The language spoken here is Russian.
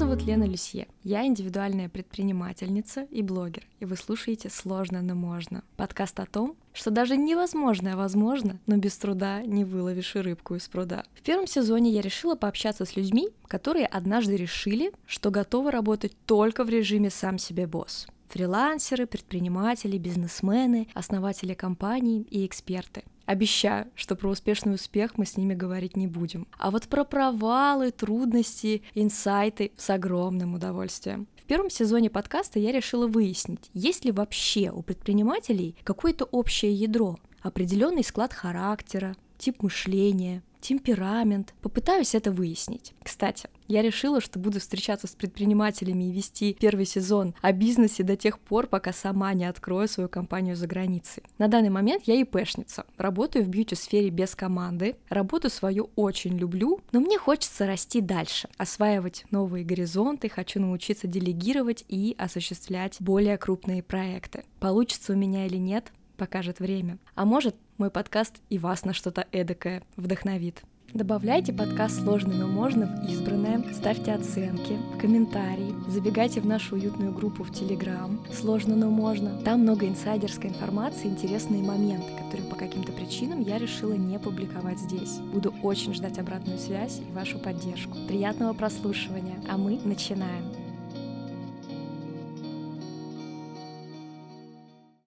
зовут Лена Люсье. Я индивидуальная предпринимательница и блогер, и вы слушаете «Сложно, но можно». Подкаст о том, что даже невозможное возможно, но без труда не выловишь и рыбку из пруда. В первом сезоне я решила пообщаться с людьми, которые однажды решили, что готовы работать только в режиме «сам себе босс». Фрилансеры, предприниматели, бизнесмены, основатели компаний и эксперты. Обещаю, что про успешный успех мы с ними говорить не будем. А вот про провалы, трудности, инсайты с огромным удовольствием. В первом сезоне подкаста я решила выяснить, есть ли вообще у предпринимателей какое-то общее ядро, определенный склад характера, тип мышления, темперамент. Попытаюсь это выяснить. Кстати, я решила, что буду встречаться с предпринимателями и вести первый сезон о бизнесе до тех пор, пока сама не открою свою компанию за границей. На данный момент я ИПшница, работаю в бьюти-сфере без команды, работу свою очень люблю, но мне хочется расти дальше, осваивать новые горизонты, хочу научиться делегировать и осуществлять более крупные проекты. Получится у меня или нет, покажет время. А может, мой подкаст и вас на что-то эдакое вдохновит. Добавляйте подкаст «Сложно, но можно» в избранное, ставьте оценки, комментарии, забегайте в нашу уютную группу в Телеграм «Сложно, но можно». Там много инсайдерской информации, интересные моменты, которые по каким-то причинам я решила не публиковать здесь. Буду очень ждать обратную связь и вашу поддержку. Приятного прослушивания, а мы начинаем.